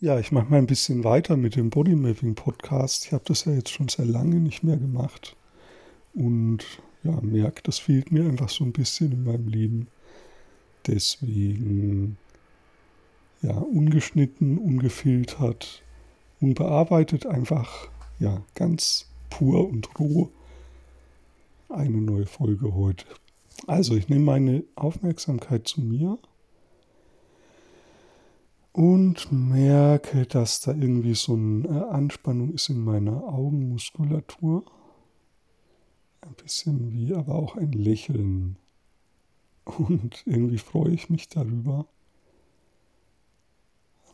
Ja, ich mache mal ein bisschen weiter mit dem Bodymapping Podcast. Ich habe das ja jetzt schon sehr lange nicht mehr gemacht und ja, merke, das fehlt mir einfach so ein bisschen in meinem Leben. Deswegen ja, ungeschnitten, ungefiltert, unbearbeitet, einfach ja, ganz pur und roh eine neue Folge heute. Also, ich nehme meine Aufmerksamkeit zu mir und merke, dass da irgendwie so eine Anspannung ist in meiner Augenmuskulatur. Ein bisschen wie aber auch ein Lächeln. Und irgendwie freue ich mich darüber.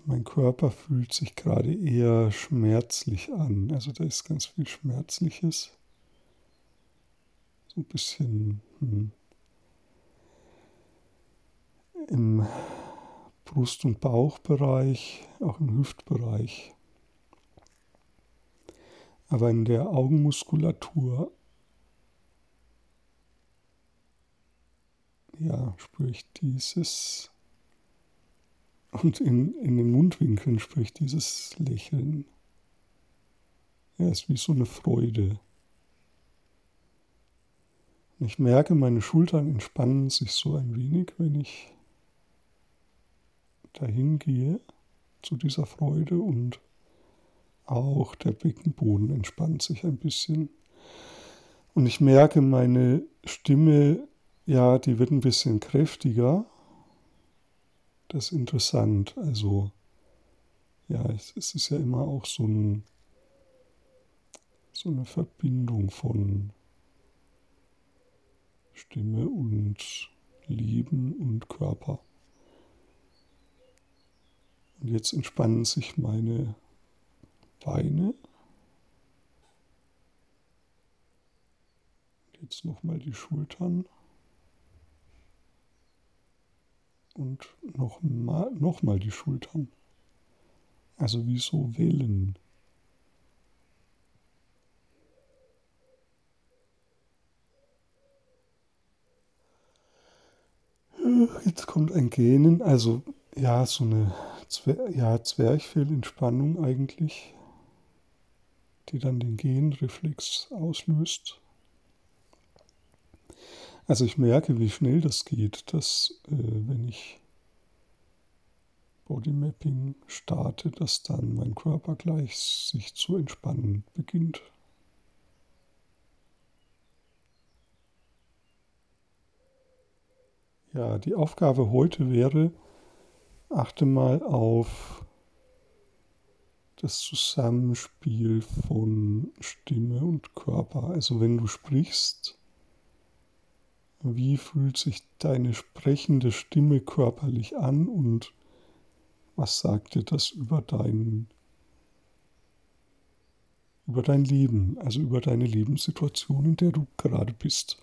Mein Körper fühlt sich gerade eher schmerzlich an. Also da ist ganz viel Schmerzliches. So ein bisschen hm, im Brust- und Bauchbereich, auch im Hüftbereich. Aber in der Augenmuskulatur, ja, spüre ich dieses. Und in, in den Mundwinkeln spüre ich dieses Lächeln. Ja, es ist wie so eine Freude. Ich merke, meine Schultern entspannen sich so ein wenig, wenn ich dahin gehe zu dieser Freude und auch der Beckenboden entspannt sich ein bisschen. Und ich merke, meine Stimme, ja, die wird ein bisschen kräftiger. Das ist interessant. Also, ja, es, es ist ja immer auch so, ein, so eine Verbindung von Stimme und Leben und Körper. Und jetzt entspannen sich meine Beine. Jetzt nochmal die Schultern. Und nochmal noch mal die Schultern. Also wie so Wellen. Jetzt kommt ein Gähnen, also ja, so eine Zwer ja, Zwerchfellentspannung eigentlich, die dann den Genreflex auslöst. Also ich merke, wie schnell das geht, dass äh, wenn ich Bodymapping starte, dass dann mein Körper gleich sich zu entspannen beginnt. Ja, die Aufgabe heute wäre, Achte mal auf das Zusammenspiel von Stimme und Körper. Also wenn du sprichst, wie fühlt sich deine sprechende Stimme körperlich an und was sagt dir das über dein, über dein Leben, also über deine Lebenssituation, in der du gerade bist?